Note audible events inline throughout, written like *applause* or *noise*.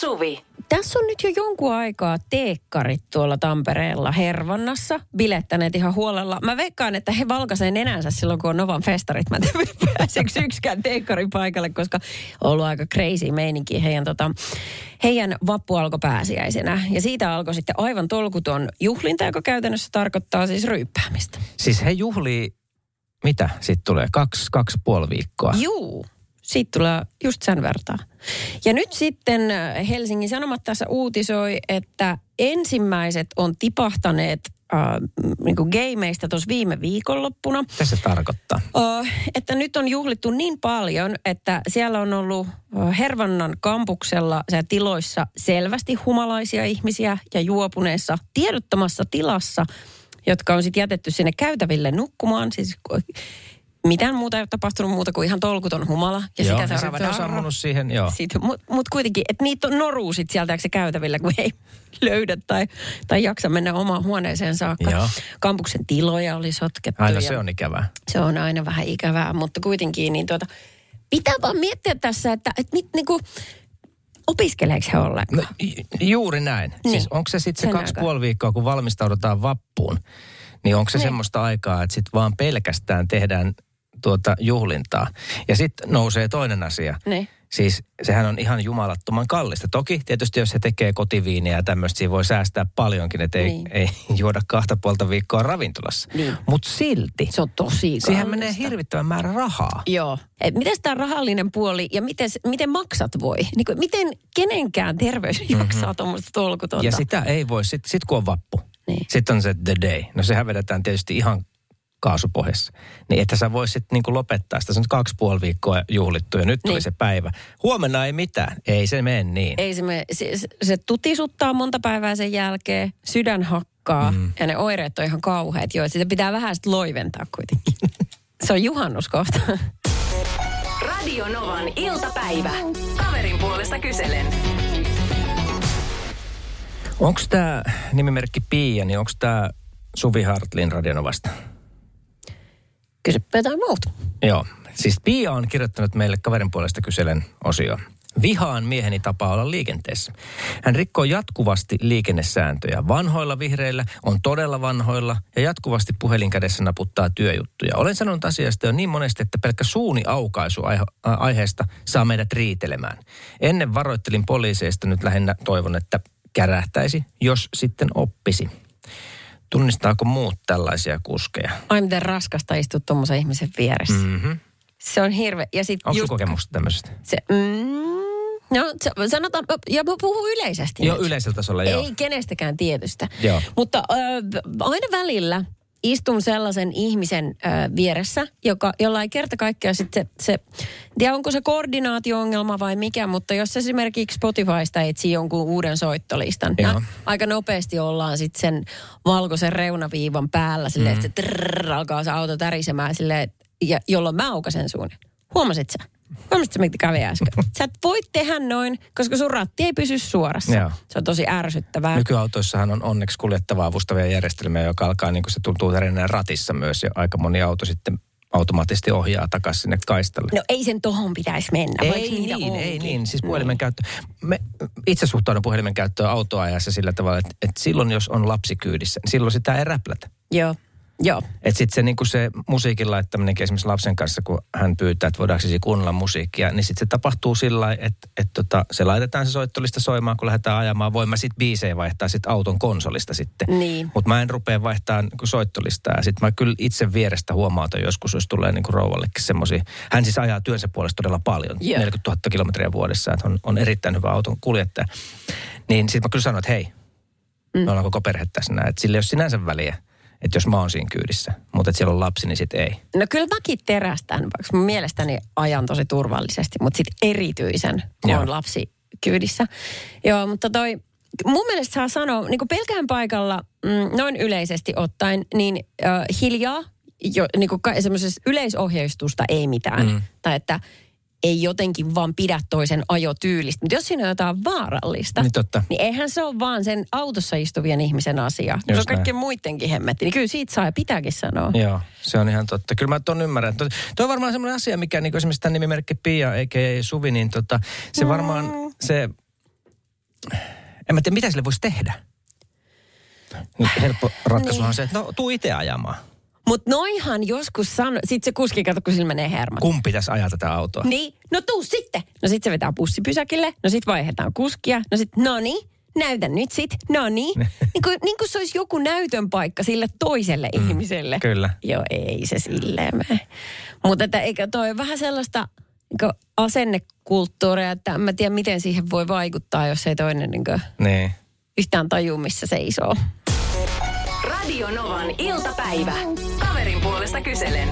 Suvi. Tässä on nyt jo jonkun aikaa teekkarit tuolla Tampereella Hervannassa bilettäneet ihan huolella. Mä veikkaan, että he valkaisee nenänsä silloin, kun on Novan festarit. Mä en tiedä, *laughs* pääseekö yksikään teekkarin paikalle, koska on ollut aika crazy meininki heidän, tota, heidän vappu alkoi pääsiäisenä. Ja siitä alkoi sitten aivan tolkuton juhlinta, joka käytännössä tarkoittaa siis ryyppäämistä. Siis he juhlii, mitä sitten tulee, kaksi, kaksi puoli viikkoa? Juu, siitä tulee just sen vertaa. Ja nyt sitten äh, Helsingin Sanomat tässä uutisoi, että ensimmäiset on tipahtaneet äh, niin gameista tuossa viime viikonloppuna. Mitä se tarkoittaa? Äh, että nyt on juhlittu niin paljon, että siellä on ollut äh, Hervannan kampuksella ja tiloissa selvästi humalaisia ihmisiä ja juopuneessa tiedottomassa tilassa, jotka on sitten jätetty sinne käytäville nukkumaan. Siis mitään muuta ei ole tapahtunut muuta kuin ihan tolkuton humala. Ja joo, sitä ja seuraava sitten on siihen, joo. Mutta mut kuitenkin, että niitä on noruu sit sieltä se käytävillä, kun ei *laughs* löydä tai, tai jaksa mennä omaan huoneeseen saakka. Joo. Kampuksen tiloja oli sotkettu. Aina ja se on ikävää. se on aina vähän ikävää, mutta kuitenkin niin tuota, pitää vaan miettiä tässä, että, että mit, niinku, opiskeleeko he ollenkaan? No, ju- juuri näin. Niin. Siis onko se sitten se kaksi puoli viikkoa, kun valmistaudutaan vappuun, niin onko se Niin. semmoista aikaa, että sitten vaan pelkästään tehdään tuota juhlintaa. Ja sitten nousee toinen asia. Niin. Siis sehän on ihan jumalattoman kallista. Toki tietysti jos he tekee kotiviiniä ja tämmöistä, siinä voi säästää paljonkin, että ei, Niin. ei juoda kahta puolta viikkoa ravintolassa. Niin. Mutta silti, Se on tosi siihen kallista. menee hirvittävän määrä rahaa. Joo. Miten tämä rahallinen puoli ja miten, miten maksat voi? Niin kuin, miten kenenkään terveys jaksaa tuommoista tolkutonta? Ja sitä ei voi, sitten sit kun on vappu, Niin. sitten on se the day. No sehän vedetään tietysti ihan kaasupohjassa. Niin että sä vois sitten niinku lopettaa sitä. Se on nyt kaksi puoli viikkoa juhlittu ja nyt tuli Niin. se päivä. Huomenna ei mitään. Ei se mene niin. Ei se, me, se, se- tutisuttaa monta päivää sen jälkeen, sydän hakkaa mm. ja ne oireet on ihan kauheat. Joo, sitä pitää vähän sitten loiventaa kuitenkin. *laughs* se on juhannus kohta. Radio Novan iltapäivä. Kaverin puolesta kyselen. Onko tämä nimimerkki Pia, niin onko tämä Suvi Hartlin Radionovasta? Kysypä jotain muuta. Joo. Siis Pia on kirjoittanut meille kaverin puolesta kyselen osio. Vihaan mieheni tapaa olla liikenteessä. Hän rikkoo jatkuvasti liikennesääntöjä. Vanhoilla vihreillä, on todella vanhoilla ja jatkuvasti puhelin kädessä naputtaa työjuttuja. Olen sanonut asiasta jo niin monesti, että pelkkä suuni aukaisu aiheesta saa meidät riitelemään. Ennen varoittelin poliiseista, nyt lähinnä toivon, että kärähtäisi, jos sitten oppisi. Tunnistaako muut tällaisia kuskeja? Ai miten raskasta istua tuommoisen ihmisen vieressä. Mm. Mhm. Se on hirveä. Ja sit Onko just kokemusta tämmöisestä? se, mm, no se, sanotaan, ja mä puhun yleisesti Joo, nyt. yleisellä tasolla joo. Ei kenestäkään tietystä. Joo. Mutta ö, aina välillä istun sellaisen ihmisen ö, vieressä, joka, jolla ei kerta kaikkiaan sit se, se, tiedä onko se koordinaatio-ongelma vai mikä, mutta jos esimerkiksi Spotifysta etsii jonkun uuden soittolistan, Joo. no, aika nopeasti ollaan sitten sen valkoisen reunaviivan päällä silleen, Mm. että se trrrr, alkaa se auto tärisemään silleen, ja, jolloin mä aukasen suun. Huomasit sä? Huomasit sä, mitä kävi äsken? *laughs* Sä et voi tehdä noin, koska sun ratti ei pysy suorassa. Joo. Se on tosi ärsyttävää. Nykyautoissahan on onneksi kuljettavaa avustavia järjestelmiä, joka alkaa niin kuin se tuntuu tärinään ratissa myös. Ja aika moni auto sitten automaattisesti ohjaa takaisin sinne kaistalle. No ei sen tohon pitäisi mennä, vaikka ei niitä niin, ei niin. Siis puhelimen käyttö. Me, itse suhtaudun puhelimen käyttöön autoajassa sillä tavalla, että, että silloin jos on lapsi kyydissä, niin silloin sitä ei räplätä. Joo, joo. Että sitten se, niinku se musiikin laittaminen esimerkiksi lapsen kanssa, kun hän pyytää, että voidaanko siis kuunnella musiikkia, niin sitten se tapahtuu sillä lailla, että, että tota, se laitetaan se soittolista soimaan, kun lähdetään ajamaan. Voin mä sitten biisejä vaihtaa sitten auton konsolista sitten. Niin. Mutta mä en rupea vaihtamaan niin soittolistaa. Ja sitten mä kyllä itse vierestä huomautan joskus, jos tulee niin rouvallekin semmoisia. Hän siis ajaa työnsä puolesta todella paljon, Joo. 40 000 kilometriä vuodessa, että on, on erittäin hyvä auton kuljettaja. Niin sitten mä kyllä sanon, että hei, mm. me ollaan koko perhe tässä näin. Että sillä ei ole sinänsä väliä, että jos mä oon siinä kyydissä. Mutta että siellä on lapsi, niin sitten ei. No kyllä mäkin terästän, vaikka mun mielestäni ajan tosi turvallisesti, mutta sitten erityisen, kun Joo. on lapsi kyydissä. Joo, mutta toi, mun mielestä saa sanoa, niin pelkään paikalla, mm, noin yleisesti ottaen, niin äh, hiljaa, jo, niin kuin semmoisessa yleisohjeistusta ei mitään. Mm. Tai että ei jotenkin vaan pidä toisen ajotyylistä. Mutta jos siinä on jotain vaarallista, Niin totta. niin eihän se ole vaan sen autossa istuvien ihmisen asia. Se Just on kaikkien muidenkin hemmetti. Niin kyllä siitä saa ja pitääkin sanoa. Joo, se on ihan totta. Kyllä mä ton ymmärrän. Tuo, on varmaan semmoinen asia, mikä niin esimerkiksi tämän nimimerkki Pia, eikä Suvi, niin tota, se varmaan se en mä tiedä, mitä sille voisi tehdä. Nyt helppo ratkaisu on se, että no tuu itse ajamaan. Mutta noihan joskus sano, sit se kuski kato, kun sillä menee hermot. Kumpi pitäisi ajaa tätä autoa? Niin, no tuu sitten. No sit se vetää bussipysäkille, no sit vaihdetaan kuskia, no sit no niin, näytä nyt sit, no niin. niin, kuin, *laughs* niin kuin se olisi joku näytön paikka sille toiselle mm, ihmiselle. Kyllä. Joo, ei se silleen mene. Mutta että eikö toi vähän sellaista niin asennekulttuuria, että en mä tiedä miten siihen voi vaikuttaa, jos ei toinen niin kuin, niin. yhtään taju, missä seisoo. Radio Novan iltapäivä. Kaverin puolesta kyselen.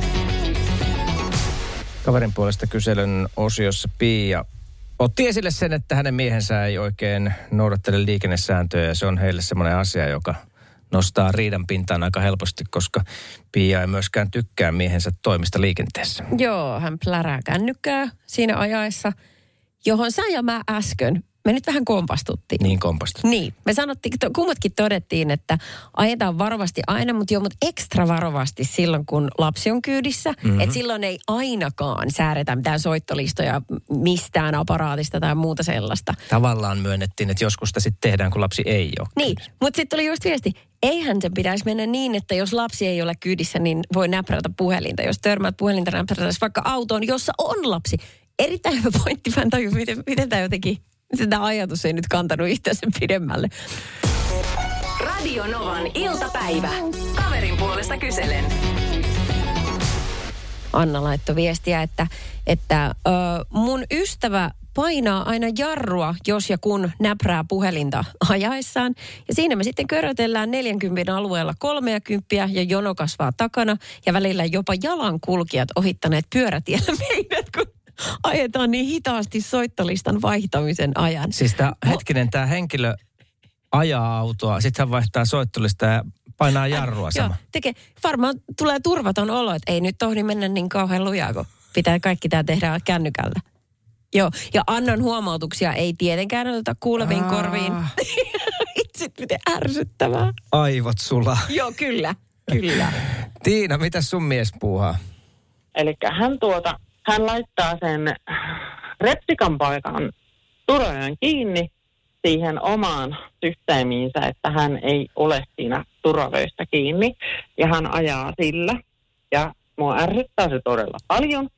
Kaverin puolesta kyselyn osiossa Pia otti esille sen, että hänen miehensä ei oikein noudattele liikennesääntöjä ja se on heille semmoinen asia, joka nostaa riidan pintaan aika helposti, koska Pia ei myöskään tykkää miehensä toimista liikenteessä. Joo, hän plärää kännykkää siinä ajaessa, johon sä ja mä äsken me nyt vähän kompastuttiin. Niin kompastuttiin. Niin, me sanottiin, kummatkin todettiin, että ajetaan varovasti aina, mutta joo, mutta ekstra varovasti silloin, kun lapsi on kyydissä. Mm-hmm. Että silloin ei ainakaan säädetä mitään soittolistoja mistään aparaatista tai muuta sellaista. Tavallaan myönnettiin, että joskus sitä sitten tehdään, kun lapsi ei ole. Niin, mutta sitten oli just viesti, eihän se pitäisi mennä niin, että jos lapsi ei ole kyydissä, niin voi näprätä puhelinta. Jos törmäät puhelinta näprätäisi vaikka autoon, jossa on lapsi. Erittäin hyvä pointti, mä en tajua, miten, miten tämä jotenkin sitä ajatus ei nyt kantanut itse sen pidemmälle. Radio Novan iltapäivä. Kaverin puolesta kyselen. Anna laittoi viestiä, että, että ö, mun ystävä painaa aina jarrua, jos ja kun näprää puhelinta ajaessaan. Ja siinä me sitten körötellään 40 alueella 30 ja jono kasvaa takana. Ja välillä jopa jalankulkijat ohittaneet pyörätiellä *laughs* meidät, kun ajetaan niin hitaasti soittolistan vaihtamisen ajan. Siis tää, hetkinen, tämä henkilö ajaa autoa, sitten hän vaihtaa soittolista ja painaa jarrua sama. Joo, tekee. Varmaan tulee turvaton olo, että ei nyt tohdi mennä niin kauhean lujaa, kun pitää kaikki tämä tehdä kännykällä. Joo, ja annan huomautuksia ei tietenkään oteta kuuleviin Aa. korviin. *laughs* Itse miten ärsyttävää. Aivot sulla. Joo, kyllä, kyllä. Tiina, mitä sun mies puuhaa? Eli hän tuota hän laittaa sen repsikan paikan turvavyön kiinni siihen omaan systeemiinsä, että hän ei ole siinä turvavöistä kiinni ja hän ajaa sillä. Ja mua ärsyttää se todella paljon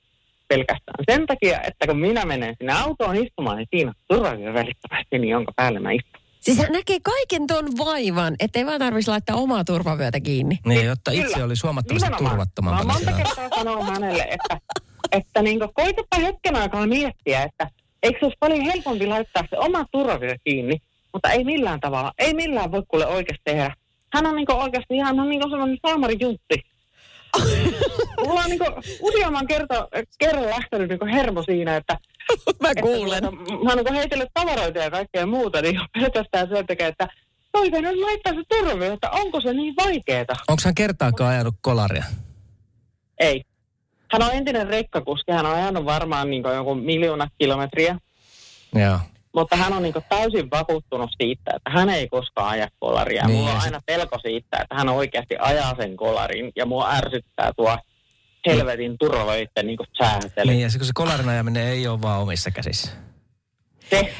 pelkästään sen takia, että kun minä menen sinne autoon istumaan, niin siinä turvavyö välittömästi, niin jonka päälle mä istun. Siis hän näkee kaiken ton vaivan, ettei vaan tarvitsisi laittaa omaa turvavyötä kiinni. Niin, jotta itse Kyllä. olisi huomattavasti turvattomampana. Mä monta kertaa sanonut hänelle, että että niin kuin, koitapa hetken aikaa miettiä, että eikö se olisi paljon helpompi laittaa se oma turvavyö kiinni, mutta ei millään tavalla, ei millään voi kuule oikeasti tehdä. Hän on niin oikeasti ihan hän on niin sellainen saamarijutti. *laughs* Mulla on niin useamman kerta, kerran lähtenyt niin hermo siinä, että... *laughs* Mä kuulen. Että, mä oon niin heitellyt tavaroita ja kaikkea muuta, niin *laughs* pelkästään sen takia, että toivon nyt laittaa se turvavyö, että onko se niin vaikeeta. Onko hän kertaakaan ajanut kolaria? Ei. Hän on entinen rekkakuski, hän on ajanut varmaan niin jonkun miljoona kilometriä. Joo. Mutta hän on niin täysin vakuuttunut siitä, että hän ei koskaan aja kolaria. Niin, Mulla on aina pelko siitä, että hän oikeasti ajaa sen kolarin ja mua ärsyttää tuo helvetin turvavöitten niin säätely. Niin, ja se, kun se kolarin ajaminen ei ole vaan omissa käsissä. Se,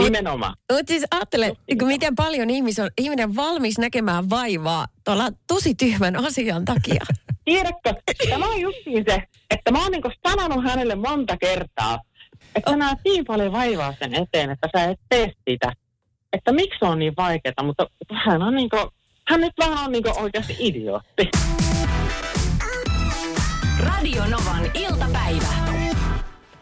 Nimenomaan. Mutta siis ajattele, niin miten paljon ihmis on, ihminen on valmis näkemään vaivaa tuolla tosi tyhmän asian takia. *laughs* Tiedätkö, tämä on justiin se, että mä oon niin sanonut hänelle monta kertaa, että näet niin paljon vaivaa sen eteen, että sä et tee sitä. Että miksi on niin vaikeaa, mutta hän on niin kuin, hän nyt vähän on niin oikeasti idiootti. Radio Novan iltapäivä.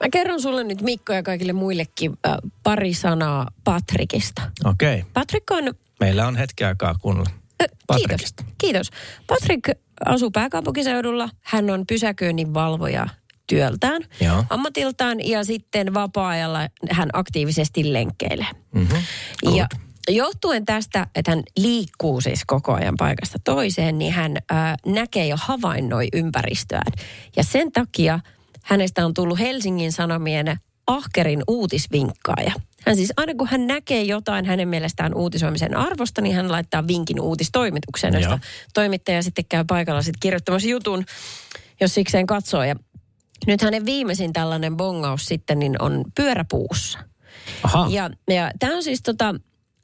Mä kerron sulle nyt Mikko ja kaikille muillekin äh, pari sanaa Patrikista. Okei. Okay. Patrick on... Meillä on hetki aikaa kuunnella. Äh, kiitos. Kiitos. Patrick asuu pääkaupunkiseudulla. Hän on pysäköinnin valvoja työltään, Joo. ammatiltaan ja sitten vapaa-ajalla hän aktiivisesti lenkkeilee. Mm-hmm. Ja johtuen tästä, että hän liikkuu siis koko ajan paikasta toiseen, niin hän äh, näkee ja havainnoi ympäristöään. Ja sen takia hänestä on tullut Helsingin Sanomien ahkerin uutisvinkkaaja. Hän siis aina kun hän näkee jotain hänen mielestään uutisoimisen arvosta, niin hän laittaa vinkin uutistoimitukseen, josta toimittaja sitten käy paikalla sitten kirjoittamassa jutun, jos sikseen katsoo. Ja nyt hänen viimeisin tällainen bongaus sitten niin on pyöräpuussa. Aha. Ja, ja tämä on siis tota,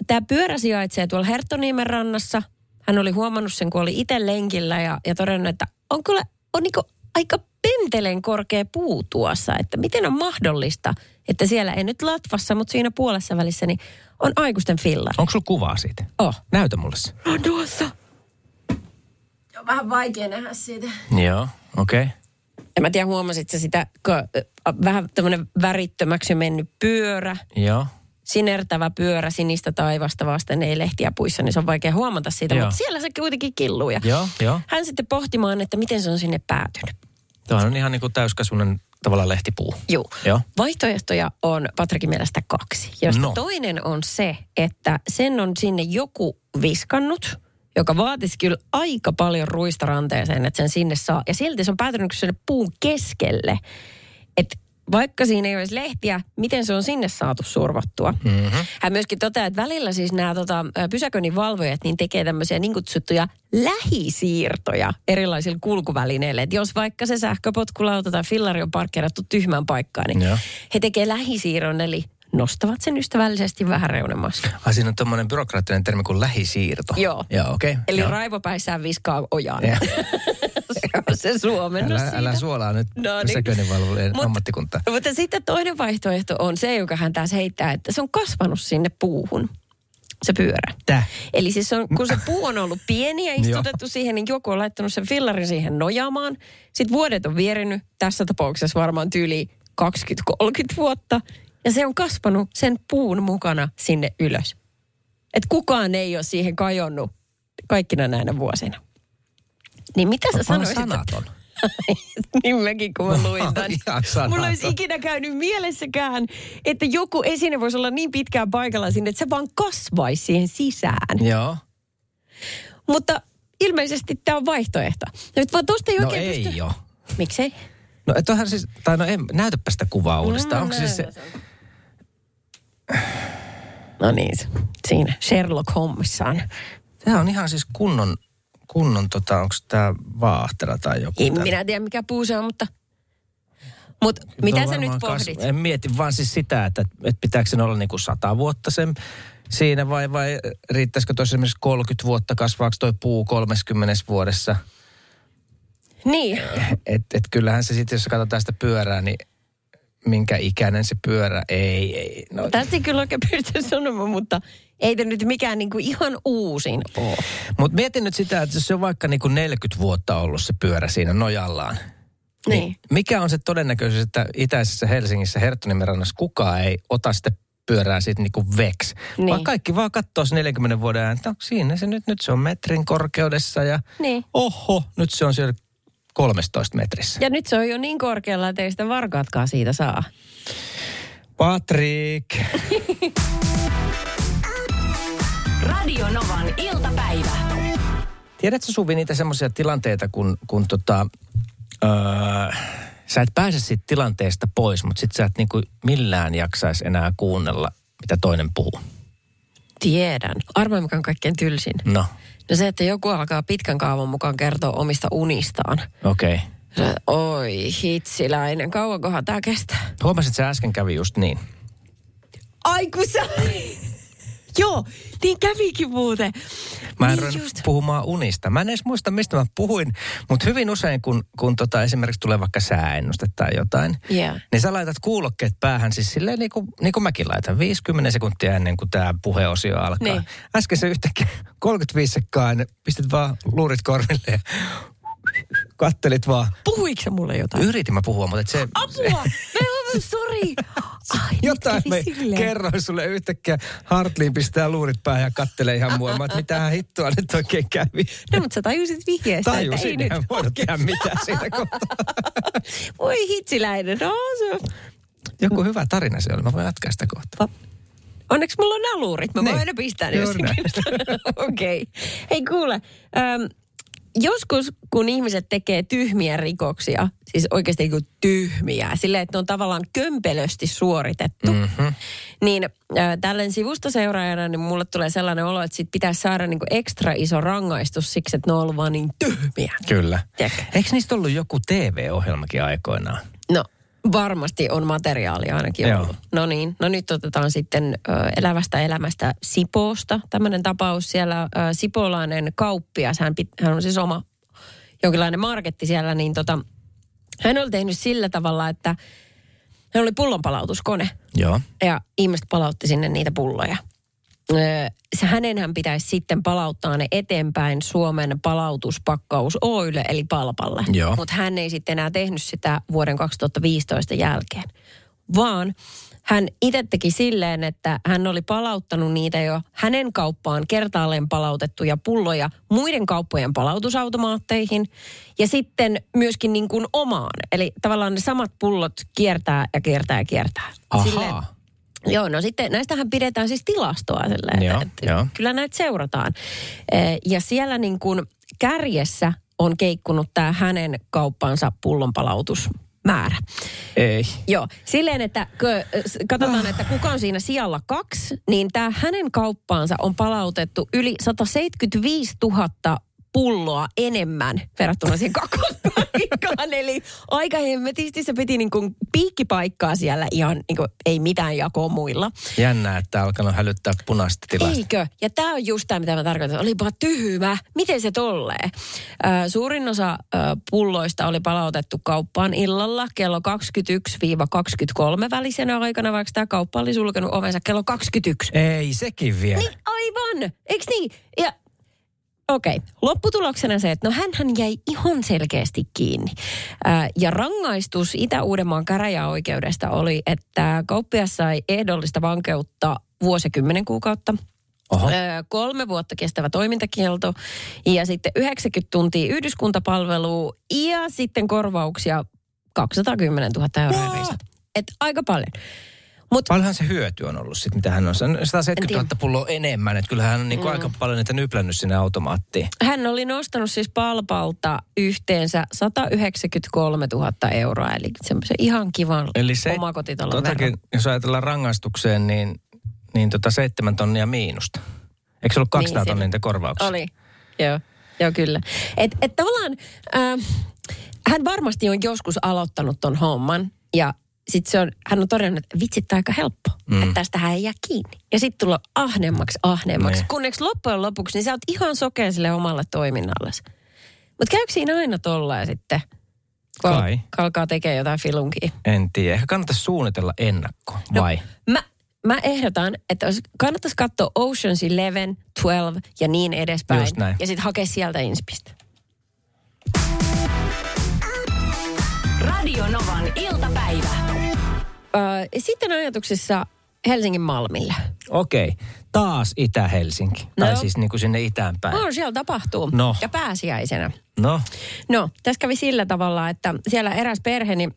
tämä pyörä sijaitsee tuolla Herttoniemen rannassa. Hän oli huomannut sen, kun oli itse lenkillä ja, ja todennut, että on kyllä on niinku aika pentelen korkea puu tuossa. Että miten on mahdollista, että siellä ei nyt latvassa, mutta siinä puolessa välissä niin on aikuisten fillari. Onko sulla kuvaa siitä? Oh. Näytä mulle se. On tuossa. On vähän vaikea nähdä siitä. Joo, okei. Okay. En mä tiedä, huomasit sä sitä, kun, äh, vähän tämmöinen värittömäksi mennyt pyörä, Joo. sinertävä pyörä sinistä taivasta vasten, ei lehtiä puissa, niin se on vaikea huomata siitä, Joo. mutta siellä se kuitenkin killuu. Ja Joo, joo. hän sitten pohtimaan, että miten se on sinne päätynyt. Tuohan on ihan niin kuin täyskasvunen tavallaan lehtipuu. Joo. Joo. Vaihtoehtoja on Patrikin mielestä kaksi. Josta no. toinen on se, että sen on sinne joku viskannut, joka vaatisi kyllä aika paljon ruista ranteeseen, että sen sinne saa. Ja silti se on päätynyt sinne puun keskelle. Että vaikka siinä ei olisi lehtiä, miten se on sinne saatu survottua. Mm-hmm. Hän myöskin toteaa, että välillä siis nämä tota, pysäköinnin valvojat niin tekee tämmöisiä niin kutsuttuja lähisiirtoja erilaisilla kulkuvälineillä. Että jos vaikka se sähköpotkulauta tai fillari on parkkeerattu tyhmään paikkaan, niin Joo. he tekee lähisiirron, eli nostavat sen ystävällisesti vähän reunemassa. Ai siinä on tommonen byrokraattinen termi kuin lähisiirto. Joo. Joo, okei. Okay. Eli Joo. raivopäissään viskaa ojaan. *laughs* On *laughs* se suomennos Älä, älä suolaa nyt No niin. pysäköinninvalvojien Mut- ammattikuntaa. Mutta sitten toinen vaihtoehto on se, joka hän taas heittää, että se on kasvanut sinne puuhun, se pyörä. Täh? Eli siis on, kun se puu on ollut pieni ja *laughs* istutettu siihen, niin joku on laittanut sen fillarin siihen nojaamaan. Sitten vuodet on vierinyt, tässä tapauksessa varmaan tyyli 20-30 vuotta. Ja se on kasvanut sen puun mukana sinne ylös. Et kukaan ei ole siihen kajonnut kaikkina näinä vuosina. Niin mitä sä sanoisit? sanaton. *laughs* niin mäkin, kun mä luin tämän. Mulla olisi ikinä käynyt mielessäkään, että joku esine voisi olla niin pitkään paikalla sinne, että se vaan kasvaisi siihen sisään. Joo. Mutta ilmeisesti tämä on vaihtoehto. Nyt vaan tosta ei No oikein ei pysty... Miksei? No et onhan siis, tai no en, näytäpä sitä kuvaa uudestaan. mä Onko siis se, No niin, siinä Sherlock Holmesaan. tämä on ihan siis kunnon, kunnon tota, onko tämä vaahtera tai joku. En minä tiedä mikä puu se on, mutta... Mutta mitä sä nyt pohdit? Kas, en mieti vaan siis sitä, että, että pitääkö sen olla niin kuin sata vuotta sen siinä vai, vai riittäisikö tuossa esimerkiksi 30 vuotta, kasvaako toi puu 30 vuodessa. Niin. Että et kyllähän se sitten, jos katsotaan sitä pyörää, niin minkä ikäinen se pyörä, ei, ei. No, Tästä ei kyllä oikein pysty sanomaan, mutta ei tämä nyt mikään niinku ihan uusin ole. Mutta mietin nyt sitä, että jos se on vaikka niin kuin 40 vuotta ollut se pyörä siinä nojallaan. Niin. Mikä on se todennäköisyys, että itäisessä Helsingissä Herttoniemen rannassa kukaan ei ota sitä pyörää siitä niinku veks. Niin. Vaan kaikki vaan katsoo se 40 vuoden ajan, että no, siinä se nyt, nyt se on metrin korkeudessa ja Niin. oho, nyt se on siellä 13 metrissä. Ja nyt se on jo niin korkealla, että ei sitä varkaatkaan siitä saa. Patrick. *laughs* Radio Novan iltapäivä. Tiedätkö Suvi niitä semmoisia tilanteita, kun, kun tota, öö, sä et pääse siitä tilanteesta pois, mutta sit sä et niinku millään jaksaisi enää kuunnella, mitä toinen puhuu. Tiedän. Arvoin mikä on kaikkein tylsin. No, No se, että joku alkaa pitkän kaavan mukaan kertoa omista unistaan. okei. Okay. Sä, Oi hitsiläinen, kauankohan tämä kestää? Huomasit, että se äsken kävi just niin. Ai kun sä... Joo, niin kävikin muuten. Mä en niin niin puhumaan unista. Mä en edes muista, mistä mä puhuin, mutta hyvin usein, kun, kun tota esimerkiksi tulee vaikka sääennuste tai jotain, Yeah. niin sä laitat kuulokkeet päähän siis silleen niin kuin, niin kuin mäkin laitan, 50 sekuntia ennen kuin tämä puheosio alkaa. Niin. Äsken se yhtäkkiä 35 sekkaa, niin pistit vaan luurit korville ja kattelit vaan. Puhuiko mulle jotain? Yritin mä puhua, mutta et se... Apua! Mä sori. Ai, Jotain kävi me silleen. kerroin sulle yhtäkkiä. Hartliin pistää luurit päähän ja kattelee ihan mua. Mä, että mitä hittoa nyt oikein kävi. No, mutta sä tajusit vihjeestä, että ei Tajusin, nyt. en voinut tehdä mitään *laughs* siinä kohtaa. Voi hitsiläinen, no se. Joku hyvä tarina se oli, mä voin jatkaa sitä kohtaa. Onneksi mulla on nämä luurit. Mä voin Niin. aina pistää ne. *laughs* Okei. Okay. Hei kuule, äm, joskus kun ihmiset tekee tyhmiä rikoksia, siis oikeasti niin kuin tyhmiä, silleen, että ne on tavallaan kömpelösti suoritettu, mm-hmm. niin äh, tällainen sivustoseuraajana, niin mulle tulee sellainen olo, että sit pitäisi saada niin kuin ekstra iso rangaistus siksi, että ne on ollut vaan niin tyhmiä. Kyllä. Tiedätkö? Eikö niistä ollut joku TV-ohjelmakin aikoinaan? Varmasti on materiaalia ainakin Joo. ollut. No niin, no nyt otetaan sitten ö, elävästä elämästä Sipoosta. Tämmöinen tapaus siellä, ö, sipolainen kauppias, hän, pit, hän on siis oma jonkinlainen marketti siellä, niin tota, hän oli tehnyt sillä tavalla, että hän oli pullonpalautuskone Joo. ja ihmiset palautti sinne niitä pulloja. Se hänenhän pitäisi sitten palauttaa ne eteenpäin Suomen palautuspakkaus Oylle eli Palpalle. Mutta hän ei sitten enää tehnyt sitä vuoden 2015 jälkeen. Vaan hän itse teki silleen, että hän oli palauttanut niitä jo hänen kauppaan kertaalleen palautettuja pulloja muiden kauppojen palautusautomaatteihin ja sitten myöskin niin kuin omaan. Eli tavallaan ne samat pullot kiertää ja kiertää ja kiertää. Ahaa. Joo, no sitten näistähän pidetään siis tilastoa silleen, Joo, että joo. kyllä näitä seurataan. Eh, Ja siellä niin kuin kärjessä on keikkunut tämä hänen kauppansa pullonpalautusmäärä. Ei. Joo, silleen, että katsotaan, että kuka on siinä sijalla kaksi, niin tämä hänen kauppaansa on palautettu yli 175 000 pulloa enemmän verrattuna siihen kakkospaikkaan. *laughs* Eli aika hemmetisti se piti niin kuin piikkipaikkaa siellä ihan niin kuin, ei mitään jakoa muilla. Jännää, että alkanut hälyttää punaista tilasta. Eikö? Ja tämä on just tämä, mitä mä tarkoitan. Olipa tyhmä. Miten se tollee? Ö, suurin osa pulloista oli palautettu kauppaan illalla kello 21-23 välisenä aikana, vaikka tämä kauppa oli sulkenut ovensa kello 21. Ei, sekin vielä. Niin aivan, eikö niin? Ja Okei, lopputuloksena se, että no hänhän jäi ihan selkeästi kiinni. Ää, ja rangaistus Itä-Uudenmaan käräjäoikeudesta oli, että kauppias sai ehdollista vankeutta vuosikymmenen kuukautta. Oho. Öö, kolme vuotta kestävä toimintakielto ja sitten 90 tuntia yhdyskuntapalvelua ja sitten korvauksia 210 000 euroa. Et aika paljon. Mutta Paljonhan se hyöty on ollut sitten, mitä hän on. Se on 170 000 tiedä. pulloa enemmän. Että kyllähän hän on niin kuin aika paljon niitä nyplännyt sinne automaattiin. hän oli nostanut siis palpalta yhteensä 193 000 euroa, eli semmoisen ihan kivan Eli se, omakotitalon totakin, verran. jos ajatellaan rangaistukseen, niin, niin tota seitsemän tonnia miinusta. Eikö se ollut 200 Niin, tonnia niitä korvauksia? Oli, joo, joo kyllä. Et, et tavallaan äh, hän varmasti on joskus aloittanut ton homman ja sitten se on, hän on todennut, että vitsit, tää on aika helppo, mm. että tästähän ei jää kiinni. Ja sitten tulla ahneemmaksi, ahneemmaksi. Niin. Kunneksi loppujen lopuksi, niin sä oot ihan sokea sille omalle toiminnallesi. Mutta käykö siinä aina tolleen sitten, kun Kai. kun alkaa tekemään jotain filunkia? En tiedä. Ehkä kannattaisi suunnitella ennakkoon, vai? Mä, mä ehdotan, että olisi- kannattaisi katsoa Oceans 11, 12 ja niin edespäin. Just näin. Ja sitten hakea sieltä inspistä. Radio Novan iltapäivä. Sitten ajatuksissa Helsingin Malmilla. Okei. Taas Itä-Helsinki. No. Tai siis niin kuin sinne itään päin. On, siellä tapahtuu. No. Ja pääsiäisenä. No, No, tässä kävi sillä tavalla, että siellä eräs perhe niin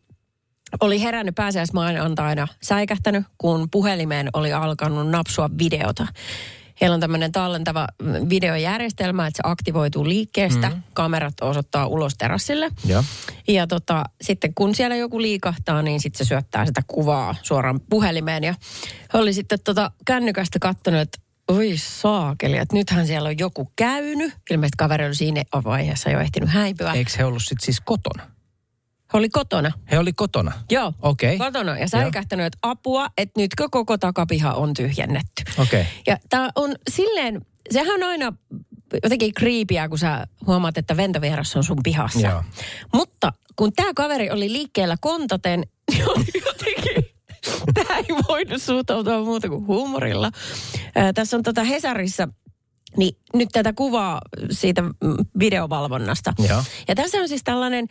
oli herännyt pääsiäismaanantaina säikähtänyt, kun puhelimeen oli alkanut napsua videota. Heillä on tämmöinen tallentava videojärjestelmä, että se aktivoituu liikkeestä. Mm. Kamerat osoittaa ulos terassille. joo. Ja tota, sitten kun siellä joku liikahtaa, niin sitten se syöttää sitä kuvaa suoraan puhelimeen. Ja he oli sitten tota kännykästä katsonut, että oi saakeli, että nythän siellä on joku käynyt. Ilmeisesti kaveri oli siinä vaiheessa jo ehtinyt häipyä. Eikö he ollut sitten siis kotona? Oli kotona. He oli kotona. Joo, Okei. kotona. Ja säikähtänyt, että apua, että nytkö koko takapiha on tyhjennetty. Okei. Ja tämä on silleen, sehän on aina jotenkin kriipiä, kun sä huomaat, että ventovieras on sun pihassa. Joo. Mutta kun tämä kaveri oli liikkeellä kontaten, *laughs* niin oli jotenkin, tämä ei voinut suhtautua muuta kuin huumorilla. Ää, tässä on tota Hesarissa, niin nyt tätä kuvaa siitä mm, videovalvonnasta. Joo. Ja tässä on siis tällainen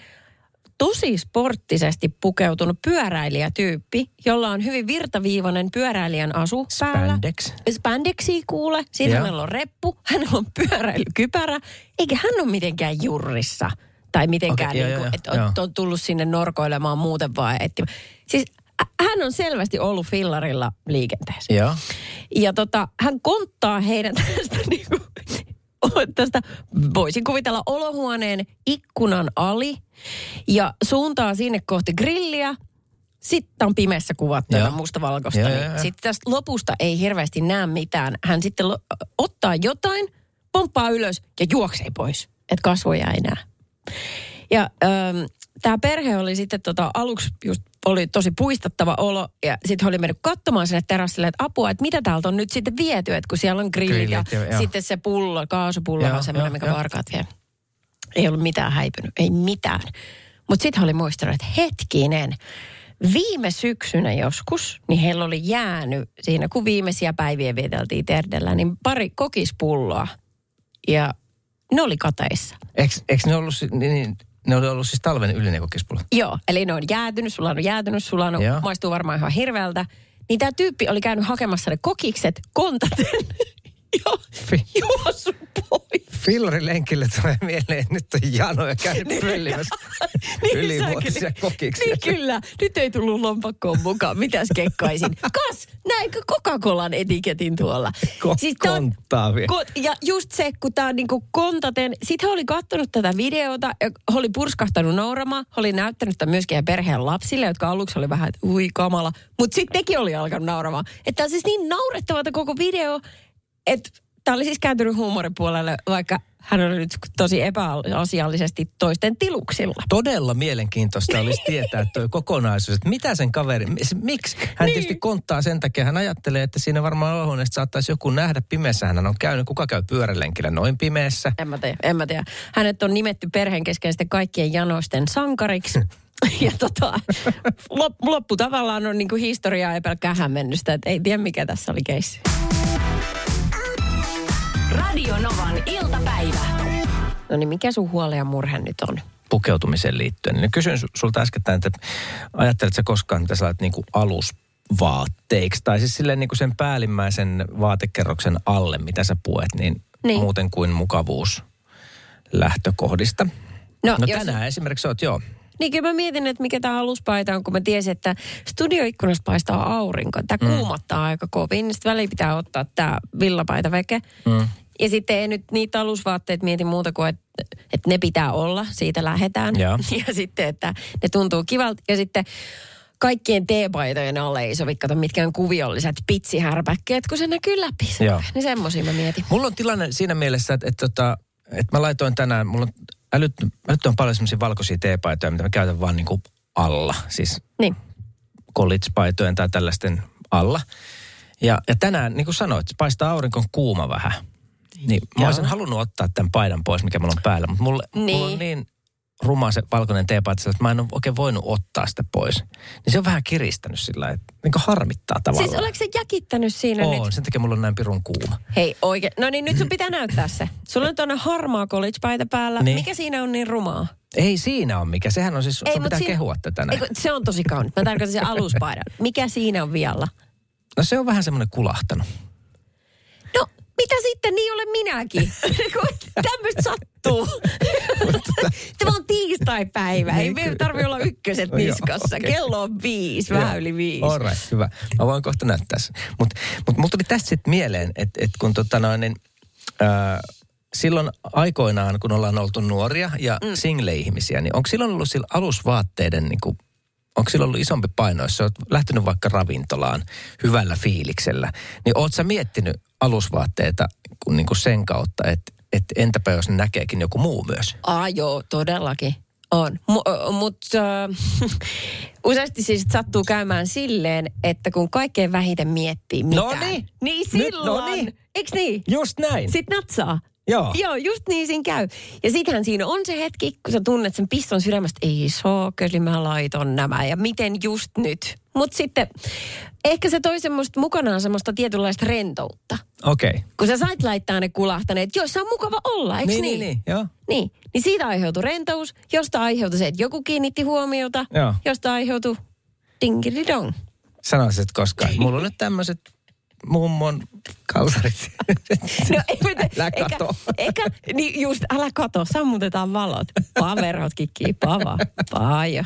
tosi sporttisesti pukeutunut pyöräilijätyyppi, jolla on hyvin virtaviivainen pyöräilijän asu päällä. Spandex. Spandeksi kuule. Siinä Joo. hänellä on reppu, hänellä on pyöräilykypärä, eikä hän ole mitenkään jurrissa. Tai mitenkään, joo, niin kuin, että on, on tullut sinne norkoilemaan muuten vaan etsimään. Siis hän on selvästi ollut fillarilla liikenteessä. Joo. Ja tota, hän konttaa heidän tästä niinku, *laughs* tästä, voisin kuvitella, olohuoneen ikkunan ali ja suuntaa sinne kohti grilliä. Sitten on pimeässä kuvattu Joo. tätä mustavalkoista. Joo, Niin sitten tästä lopusta ei hirveästi näe mitään. Hän sitten ottaa jotain, pomppaa ylös ja juoksee pois. Että kasvoja ei näe. Ja ähm, tämä perhe oli sitten tota, aluksi just oli tosi puistattava olo ja sitten he oli mennyt katsomaan sinne terassille, että apua, että mitä täältä on nyt sitten viety, että kun siellä on grillit, ja, Grillit ja- sitten se pullo, kaasupullo on semmoinen, mikä varkaat vie. Ei ollut mitään häipynyt, ei mitään. Mutta sitten oli muistanut, että hetkinen, viime syksynä joskus, niin heillä oli jäänyt siinä, kun viimeisiä päiviä vieteltiin Terdellä, niin pari kokispulloa. Ja ne oli kateissa. Eikö, eikö ne ollut, niin, niin, ne oli ollut siis talven ylinen kokispulla? Joo, eli ne on jäätynyt, sulanut, jäätynyt, sulanut, Joo. maistuu varmaan ihan hirveältä. Niin tämä tyyppi oli käynyt hakemassa ne kokikset kontaten *laughs* ja juossut pois. Fillarin lenkille tulee mieleen, että nyt on jano ja käynyt pöllimässä *laughs* ylivuotisia säkeli. kokiksia. Niin kyllä. Nyt ei tullut lompakkoon mukaan. Mitäs kekkaisin? *laughs* Kas, näinkö Coca-Colan etiketin tuolla? Ko- tää on- konttaa vielä. Ko- ja just se, kun tämä on niinku kontaten. Sitten he oli kattonut tätä videota ja oli purskahtanut nauramaan. He oli näyttänyt sitä myöskin perheen lapsille, jotka aluksi oli vähän, että ui kamala. Mutta sitten nekin oli alkanut nauramaan. Että on siis niin naurettava tämä koko video, että tämä oli siis kääntynyt huumoripuolelle, vaikka hän oli nyt tosi epäasiallisesti toisten tiluksilla. Todella mielenkiintoista olisi tietää tuo *laughs* kokonaisuus, että mitä sen kaveri, miksi? Hän Niin. tietysti konttaa sen takia, hän ajattelee, että siinä varmaan olohuoneesta saattaisi joku nähdä pimeässä. Hän on käynyt, kuka käy pyörälenkillä noin pimeässä. En mä tiedä, en mä tiedä. Hänet on nimetty perheen kesken sitten kaikkien janoisten sankariksi. *laughs* Ja tota, lop, loppu tavallaan on niin kuin historiaa ja pelkkää hämmennystä, että ei tiedä mikä tässä oli keissi. Radio Novan iltapäivä. No niin, mikä sun huoli ja murhe nyt on? pukeutumiseen liittyen. Niin kysyin su- sulta äskettäin, että ajatteletko sä koskaan, mitä sä laitat niin alusvaatteiksi, tai siis silleen niin kuin sen päällimmäisen vaatekerroksen alle, mitä sä puet, niin, Niin. muuten kuin mukavuus lähtökohdista. No, No jos- tänään esimerkiksi oot, joo. Niin kyllä mä mietin, että mikä tämä aluspaita on, kun mä tiesin, että studioikkunasta paistaa aurinko. Tämä mm. kuumattaa aika kovin. Sitten väliin pitää ottaa tämä villapaita veke. Mm. Ja sitten ei nyt niitä alusvaatteet mieti muuta kuin, että, että ne pitää olla, siitä lähetään. Joo. *laughs* Ja sitten, että ne tuntuu kivalta. Ja sitten kaikkien teepaitojen alle ei sovi, kato mitkään kuviolliset pitsihärpäkkeet, kun se näkyy läpi. Se, niin semmoisia mä mietin. Mulla on tilanne siinä mielessä, että, että, että, että mä laitoin tänään, mulla on älyt, älyttömän paljon semmoisia valkoisia teepaitoja, mitä mä käytän vaan niin kuin alla. Siis Niin. college-paitojen tai tällaisten alla. Ja, ja tänään, niin kuin sanoit, paistaa aurinko on kuuma vähän. Niin mä Joo. olisin halunnut ottaa tämän paidan pois, mikä mulla on päällä, mutta mulle, niin. mulla on Niin. niin ruma se valkoinen teepaita, että mä en ole oikein voinut ottaa sitä pois. Niin se on vähän kiristänyt sillä että niin harmittaa tavallaan. Siis oletko se jäkittänyt siinä nyt? on, sen takia mulla on näin pirun kuuma. Hei, oikein. No niin, nyt sun pitää näyttää se. Sulla on tuonne harmaa college-paita päällä. Niin. Mikä siinä on niin rumaa? Ei siinä ole mikä, sehän on siis, sun mut pitää siinä- kehua tätä näin. Ei, se on tosi kaunis. Mä tarkoitan se *laughs* aluspaidan. Mikä siinä on vialla? No se on vähän semmoinen kulahtanut. Sitten, niin olen minäkin. *laughs* Tämmöistä sattuu. Tämä on tiistai-päivä. Ei Niin meidän tarvitse olla ykköset niskassa. okei. Kello on viisi, vähän Joo. yli viisi. All right, hyvä. Mä voin kohta näyttää sen. Mutta mut mulla tuli tästä sitten mieleen, että et kun tota noin, niin, ää, silloin aikoinaan, kun ollaan oltu nuoria ja mm. single-ihmisiä, niin onko silloin ollut sillä alusvaatteiden, niin kuin, onko silloin ollut isompi paino, jos sä oot lähtenyt vaikka ravintolaan hyvällä fiiliksellä, niin oot sä miettinyt alusvaatteita kun, niin kuin sen kautta, että et entäpä jos näkeekin joku muu myös? Ah joo, todellakin. On. M- Mutta äh, useasti siis sattuu käymään silleen, että kun kaikkein vähiten miettii mitään. Noniin. Niin Nyt, silloin. noniin. Eiks niin? Just näin. Sitten natsaa. Joo. Joo, just niin siinä käy. Ja sittenhän siinä on se hetki, kun sä tunnet sen piston sydämestä, ei saakeli, mä laiton nämä ja miten just nyt. Mutta sitten ehkä se toi semmoista mukanaan semmoista tietynlaista rentoutta. Okei. Okay. Kun sä sait laittaa ne kulahtaneet, joissa on mukava olla, eikö Niin, niin? niin, niin, joo. Niin, niin siitä aiheutui rentous, josta aiheutui se, että joku kiinnitti huomiota, Joo. josta aiheutui dingididong. Sanoisit koskaan. Mulla on nyt tämmöiset mummon kalsarit. *laughs* No, ei, mutta, Älä kato. Eikä, niin just, älä kato, sammutetaan valot. Vaan verhot kikkii, pava, paaja.